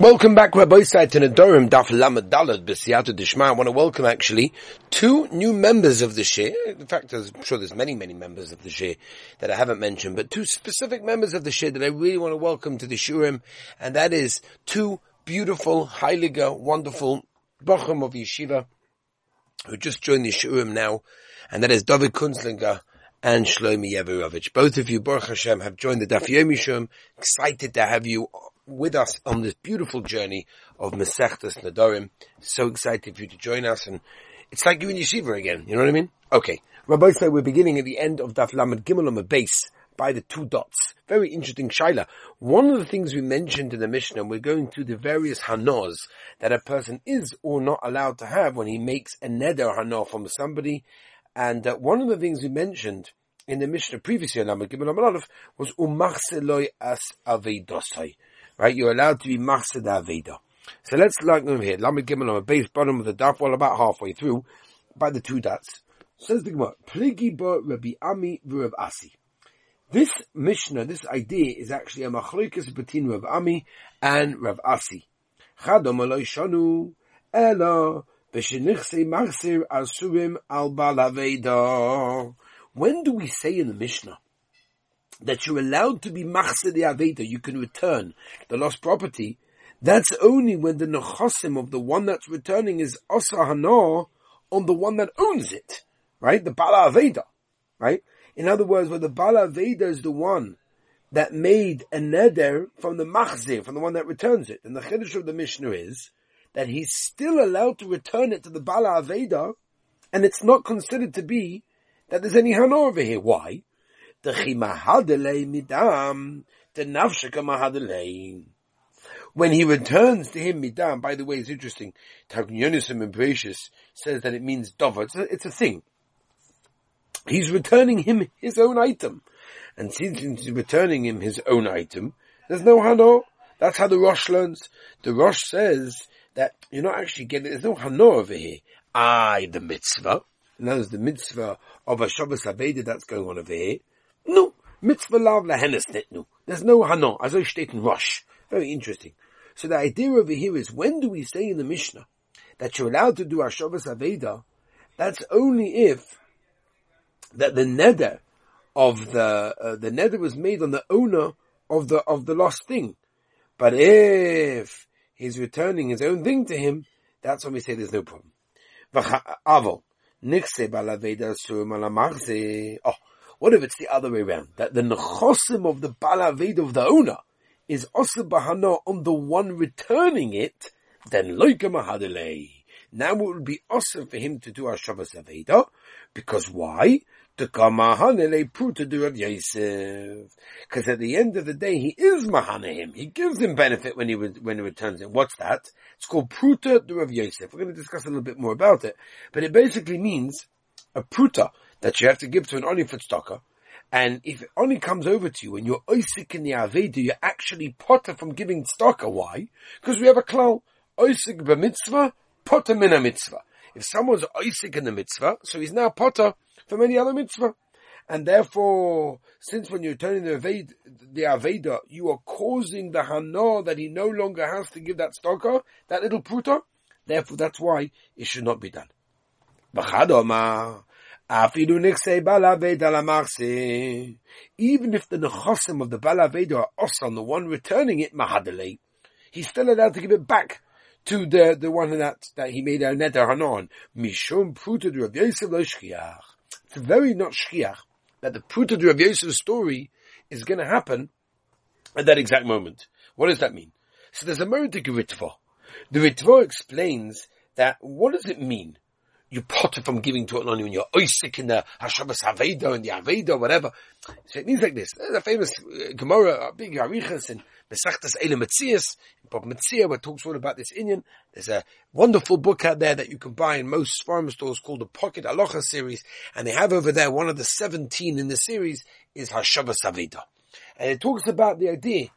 Welcome back, Rabbosai to Nadorim Daf Lamed Dalad B'Siyata Dishma. I want to welcome actually two new members of the Shir. In fact, I'm sure there's many, many members of the Shir that I haven't mentioned, but two specific members of the Shir that I really want to welcome to the Shurim, and that is two beautiful, heilige, wonderful Bochum of Yeshiva who just joined the Shurim now, and that is David Kunzlinger and Shlomi Yeverovich. Both of you, Baruch Hashem, have joined the Daf Yomi Shurim. Excited to have you with us on this beautiful journey of Masechtas Nadorim. So excited for you to join us and it's like you in Yeshiva again, you know what I mean? Okay. Rabbi said we're beginning at the end of Daf Lamed Gimel on the base by the two dots. Very interesting Shaila. One of the things we mentioned in the Mishnah, we're going through the various hanos that a person is or not allowed to have when he makes a neder hanor from somebody. And uh, one of the things we mentioned in the Mishnah previously, was umachseloi as avedosai right? You're allowed to be Machsed Aveda. So let's like them here. Lamed Gimel on the base bottom of the daf, well about halfway through, by the two dots. Says the Gemara, Pligi Rabbi Ami v'Rav Asi. This Mishnah, this idea is actually a machlokes between Rav Ami and Rav Asi. Chadom aloi shanu, ela, v'shenichse machsir asurim al bal When do we say in the Mishnah that you're allowed to be the aveda, you can return the lost property, that's only when the nechosim of the one that's returning is asa hana on the one that owns it, right? The bala aveda, right? In other words, when the bala aveda is the one that made a neder from the machzir, from the one that returns it. And the chiddush of the Mishnah is that he's still allowed to return it to the bala aveda, and it's not considered to be that there's any hana over here. Why? When he returns to him midam, by the way, it's interesting. Tagnionisim and Precious says that it means dover. It's a, it's a thing. He's returning him his own item. And since he's returning him his own item, there's no hano. That's how the Rosh learns. The Rosh says that you're not actually getting, there's no hano over here. I, the mitzvah. That is the mitzvah of a Shabbos that's going on over here. No. Mitzvah lav lahenes nitnu. There's no hano. As I state in Rosh. Very interesting. So the idea over here is when do we say in the Mishnah that you're allowed to do Hashavas Aveda? That's only if that the neder of the uh, the neder was made on the owner of the of the lost thing. But if he's returning his own thing to him, that's when we say there's no problem. Oh, what if it's the other way around? That the nechosim of the balaved of the owner is also bahana on the one returning it, then loika mahadelei. Now it would be awesome for him to do our Shabbos Aveda, because why? Because at the end of the day, he is mahana him. He gives him benefit when he when he returns it. What's that? It's called pruta do of Yosef. We're going to discuss a little bit more about it, but it basically means a pruta that you have to give to an Oni Futztaka. And if only comes over to you and you're Isaac in the Aveda, you're actually potter from giving tzedakah. Why? Because we have a klal, Isaac b'mitzvah, potter min mitzvah. If someone's Isaac in the mitzvah, so he's now potter from any other mitzvah. And therefore, since when you're turning the Aveda, the Aveda, you are causing the Hana that he no longer has to give that tzedakah, that little pruta, therefore that's why it should not be done. Even if the nechosim of the balaveda are os on the one returning it, mahadale, he's still allowed to give it back to the, the one that, that he made a neder hanon. Mishum pruta Rav Yosef lo shchiach. It's very not shchiach that the pruta Rav Yosef's story is going to happen at that exact moment. What does that mean? So there's a Meritic Ritva. The Ritva explains that what does it mean you potter from giving to it only when you're oisik in the Hashabbos Aveda and the Aveda, whatever. So it means like this. There's a famous uh, Gemara, big Arichas in Besachtas Eile Metzias, Bava Metzia, where talks all about this Indian. There's a wonderful book out there that you can buy in most farm stores called the Pocket Halacha series, and they have over there one of the 17 in the series is Hashabbos Aveda. And it talks about the idea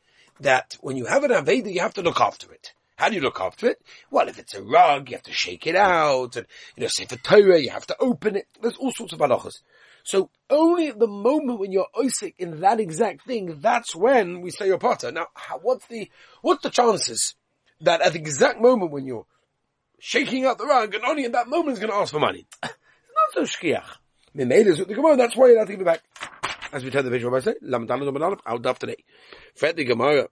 that when you have an Aveda, you have to look after it. How do you look after it? Well, if it's a rug, you have to shake it out, and, you know, say for Torah, you have to open it. There's all sorts of halachas. So only at the moment when you're Isaac in that exact thing, that's when we say your potter. Now, what's the, what's the chances that at the exact moment when you're shaking out the rug, and only in that moment is going to ask for money. it's not so shkiach. Memele with the Gemara, that's why you have to give it back. As we turn the page, I say, Domanalab, out of today. Fred the Gemara,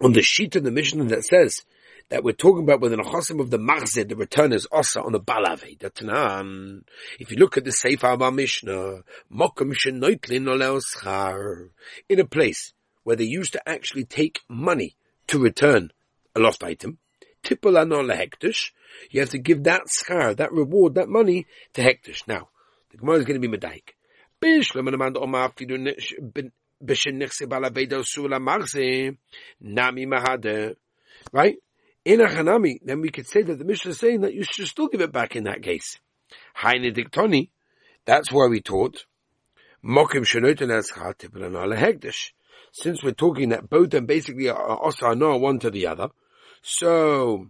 on the sheet of the Mishnah that says, that we're talking about with an achosim of the marzid, the returners also on the balave. Tanan. Um, if you look at the Sefer of our Mishnah, mokum shenoitlin in a place where they used to actually take money to return a lost item, hektish, you have to give that schar, that reward, that money to hektish. Now, the Gemara is going to be medaik. Right? in a Hanami, then we could say that the Mishnah is saying that you should still give it back in that case. Haine Diktoni, that's why we taught, Mokim. Since we're talking that both them basically are osana one to the other, so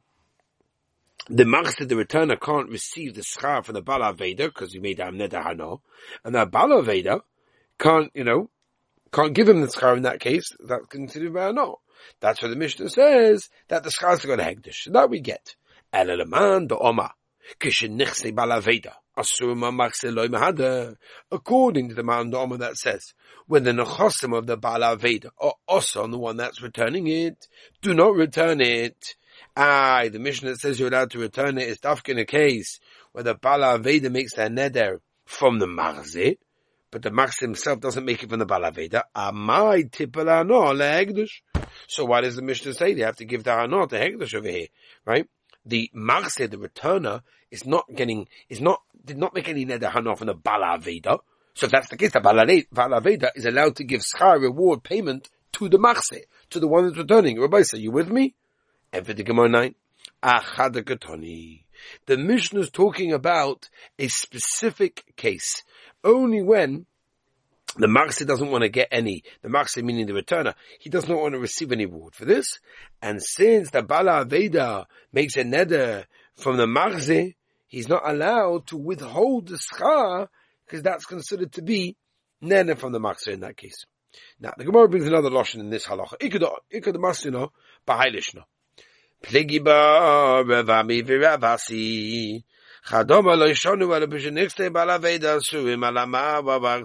the master, the returner, can't receive the schar from the Bala Veda because he made a Neder Hano, and the Bala Veda can't, you know, can't give him the schar in that case. That's considered by a no. That's what the Mishnah says, that the schars are going to hegdish. That we get. The. According to the man Oma that says, when the nechosim of the balaveda are also on the one that's returning it, do not return it. Aye, the Mishnah that says you're allowed to return it is dafkin in a case where the balaveda makes their neder from the marzeh, but the max himself doesn't make it from the balaveda. Amai tipelano leegdush. So why does the Mishnah say they have to give the Hanah to Hekdesh over here, right? The Marse, the returner, is not getting, is not, did not make any Neder Hanah from the Balaveda. So if that's the case, the Balaveda is allowed to give Schar reward payment to the Marse, to the one that's returning. Rabbi, are you with me? And for the Gemara 9, The Mishnah is talking about a specific case. Only when the Marse doesn't want to get any, the Marse meaning the returner, he does not want to receive any reward for this. And since the Bala Veda makes a neder from the Marse, he's not allowed to withhold the schar, because that's considered to be neder from the Marse in that case. Now, the Gemara brings another lotion in this halacha. Ikad ikad masino b'hailishno. Pligi ba revami viravasi. B'alaveda alama.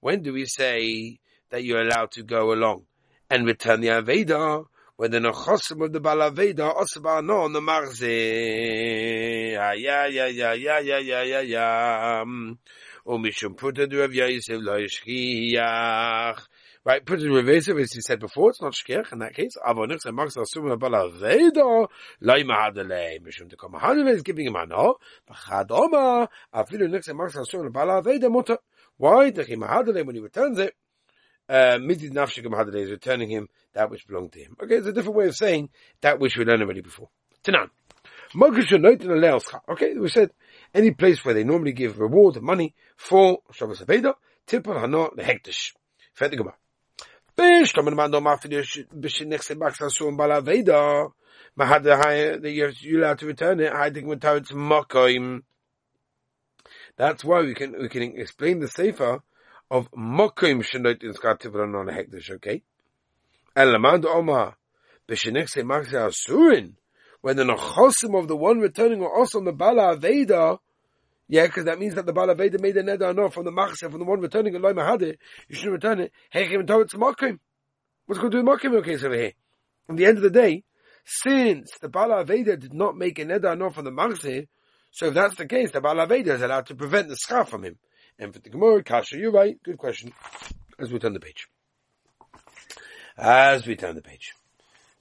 When do we say that you're allowed to go along and return the Aveda when the Nechosim of the Balaveda Osbano on the Marze. Ya, ya, ya, ya, ya, ya, um, ya, ya. Umishum puta du Rav Yosef lo. Right, put it in reverse, as you said before, it's not shkech in that case. Avonix and Max Asuma Bala Veda, Lai Mahadale, Mishum to come Mahadale is giving him a no, Bachadoma, Afilu Nix and Max Asuma Bala Veda Mutter. Why? The Mahadale, when he returns it, uh, Midid Nafshik Mahadale is returning him that which belonged to him. Okay, it's a different way of saying that which we learned already before. Tanan. Okay, we said any place where they normally give reward, money for Shabbos Aveda, Tipur Hana the Hektish. Fertig gemacht. Balaveda. The you're allowed to return it. That's why we can, we can explain the Sefer of Mokoim Shenot in Skativra non Hektish, okay? Elamand Omar, Maxa Asurin, when the Nachosim of the one returning are also on the Bala Aveda, yeah, because that means that the Bala Veda made a neder no from the machse, from the one returning a loy mahade. You shouldn't return it. Hey, came and told it's makim. What's going to do with makim case over here? At the end of the day, since the Bala Veda did not make a neder no from the machse, so if that's the case, the Bala Veda is allowed to prevent the schar from him. And for the Gemara, Kasha, you're right. Good question. As we turn the page. As we turn the page.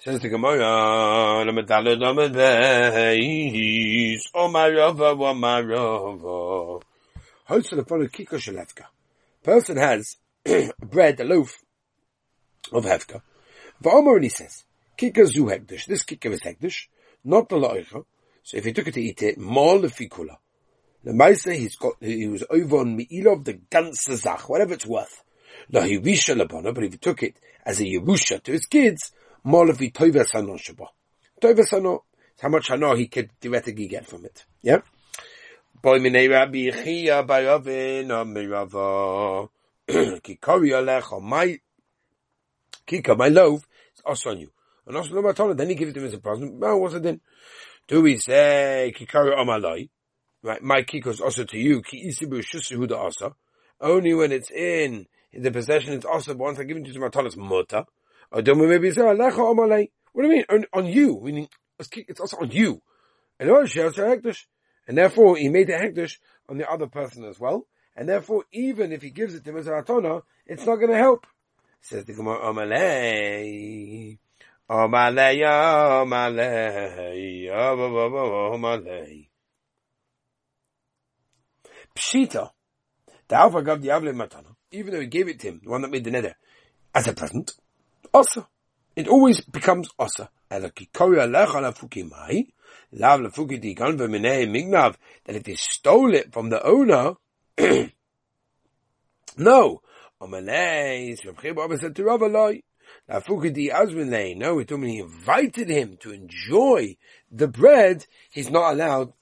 Says the Gemara, Lamadalad Lamed Beis, Omarova Wamarova. Host of the Kiko Shalefka. Person has bread, a loaf of Hefka. V'omar and he says, Kika zu hekdesh. This kika is hekdesh, not the loicha. So if he took it to eat it, more lefikula. The Maisa, he's got, he was over on Me'ilov, the ganze Zach, whatever it's worth. La Hivisha Labana, but if he took it as a Yerusha to his kids, Molavi Toivas Hano Shabbat. Toivas Hano, how much Hano he could theoretically get from it. Yeah? Boy minei Rabbi Chia by Ovin Amirava. Kikori Alech or my Kika, my loaf, is also on you. And also no matana, then he gives him as a present. No, what's it then? Do we say kikara amalai? Right, my kikos also to you, ki isibu shusuhuda asa. Only when it's in, the possession, it's also once I give it to matana, it's muta. What do you mean? On, on you, meaning it's also on you. And therefore he made the hekdesh on the other person as well. And therefore, even if he gives it to Mizratona, it's not going to help. Says the Gemara, Omalei, Omalei, Omalei, Omalei. Pshita, the Alpha gave the Avle Matana, even though he gave it to him, the one that made the nether, as a present, also, it always becomes Osa. That if he stole it from the owner, no. said to Rav No, it he invited him to enjoy the bread. He's not allowed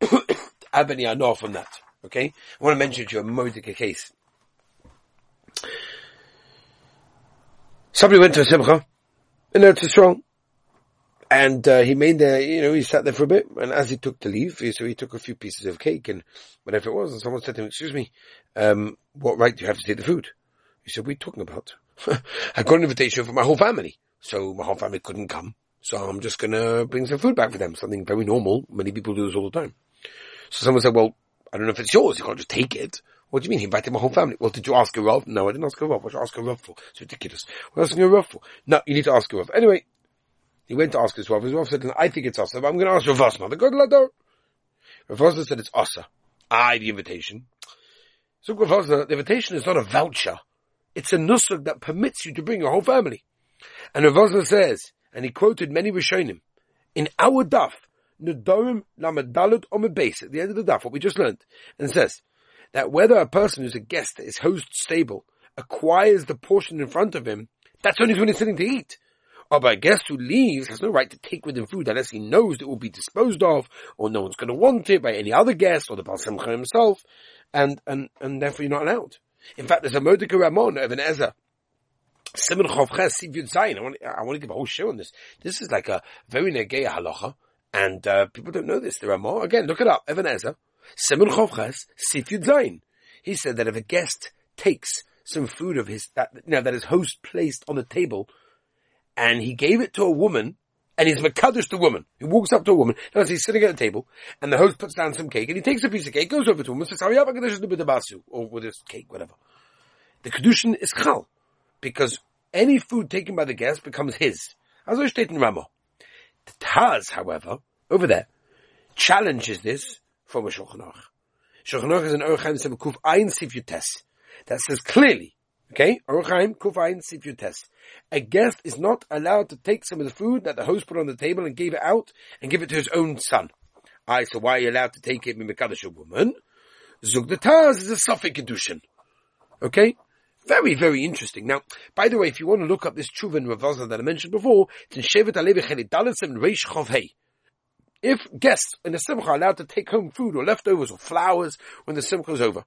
to have any anor from that. Okay? I want to mention to you a Mordecai case. Somebody went to a simcha, and it's strong. And uh, he made the, you know, he sat there for a bit, and as he took to leave, so he took a few pieces of cake and whatever it was, and someone said to him, "Excuse me, um, what right do you have to take the food?" He said, "What are you talking about? I got an invitation for my whole family, so my whole family couldn't come, so I'm just gonna bring some food back for them. Something very normal. Many people do this all the time." So someone said, "Well, I don't know if it's yours. You can't just take it." What do you mean? He invited my whole family. Well, did you ask a Rav? No, I didn't ask a Rav. What should I ask a Rav for? It's ridiculous. What asking a Rav for? No, you need to ask a Rav. Anyway, he went to ask his wife. His wife said, I think it's Asa, but I'm going to ask Rav Osma. The good lador. Rav said it's Asa. I, the invitation. So Rav Osma, the invitation is not a voucher. It's a nusuk that permits you to bring your whole family. And Rav Osma says, and he quoted many Rishonim, in our daf, Nedorim Lamedalut Omebase, at the end of the daf, what we just learned, and says that whether a person who's a guest at his host stable acquires the portion in front of him, that's only when he's sitting to eat. But a guest who leaves has no right to take with him food unless he knows it will be disposed of, or no one's going to want it by any other guest, or the Baal Simcha himself, and, and, and therefore you're not allowed. In fact, there's a Mordecai Ramon of an Ezra. Simon Chovches Siv. I want, I want to give a whole show on this. This is like a very negeya halacha, and, uh, people don't know this. There are more. Again, look it up. Evan Ezra. Simon Chovches Sif Zayin. He said that if a guest takes some food of his, that, know, that his host placed on the table, and he gave it to a woman, and he's Makadish the woman. He walks up to a woman, and he's sitting at a table, and the host puts down some cake, and he takes a piece of cake, goes over to him, and says, or with this cake, whatever. The Kedushin is Chal, because any food taken by the guest becomes his. As I stated in Ramo. The Taz, however, over there, challenges this from a Shulchan Aruch. Aruch is an Orchaim Kuf Ein that says clearly Okay? Aruchaim, Kufain, Sifyutes. A guest is not allowed to take some of the food that the host put on the table and gave it out and give it to his own son. I so why are you allowed to take it Mimikadash a woman? Zug is a Suffolk Kedushin. Okay? Very, very interesting. Now, by the way, if you want to look up this Chuvan Ravaza that I mentioned before, it's in Shevet HaLevi Chelidalisim Reish Chavhei. If guests in the Simcha are allowed to take home food or leftovers or flowers when the Simcha is over,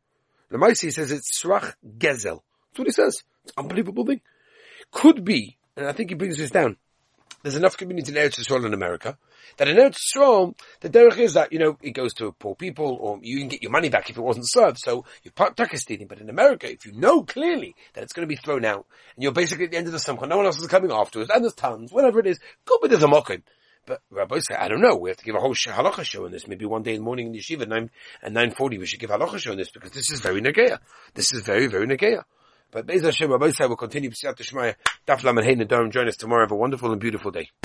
the Maisi says it's Srach Gezel. That's what he says. It's an unbelievable thing. Could be, and I think he brings this down. There's enough community in Eretz Yisrael in America that in Eretz Yisrael, the derech is that, you know, it goes to poor people or you can get your money back if it wasn't served. So you're part Pakistani. But in America, if you know clearly that it's going to be thrown out and you're basically at the end of the simcha, no one else is coming afterwards and there's tons, whatever it is, go with the mokim. But Rabbi said, I don't know. We have to give a whole halacha show on this. Maybe one day in the morning in yeshiva at nine and nine forty, we should give halacha show on this because this is very negeya. This is very very negeya. But Be'ez Hashem, Rabbi will continue P'siyat Tishmaya, Daf Laman and Join us tomorrow. Have a wonderful and beautiful day.